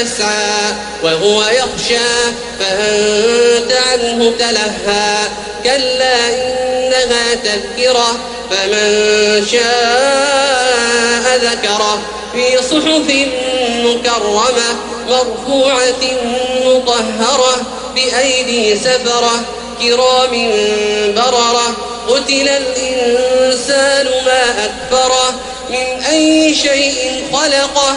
يسعى وهو يخشى فأنت عنه تلهى كلا إنها تذكرة فمن شاء ذكره في صحف مكرمة مرفوعة مطهرة بأيدي سفرة كرام بررة قتل الإنسان ما أكفره من أي شيء خلقه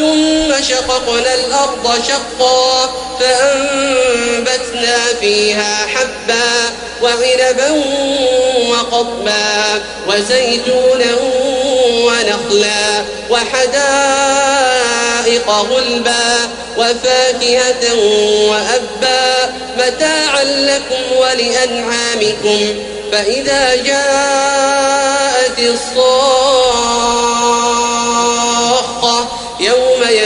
ثم شققنا الأرض شقا فأنبتنا فيها حبا وعنبا وقضبا وزيتونا ونخلا وحدائق غلبا وفاكهة وأبا متاعا لكم ولأنعامكم فإذا جاءت الصاخة يوم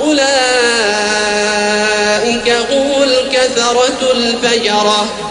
أولئك هم الكثرة الفجرة.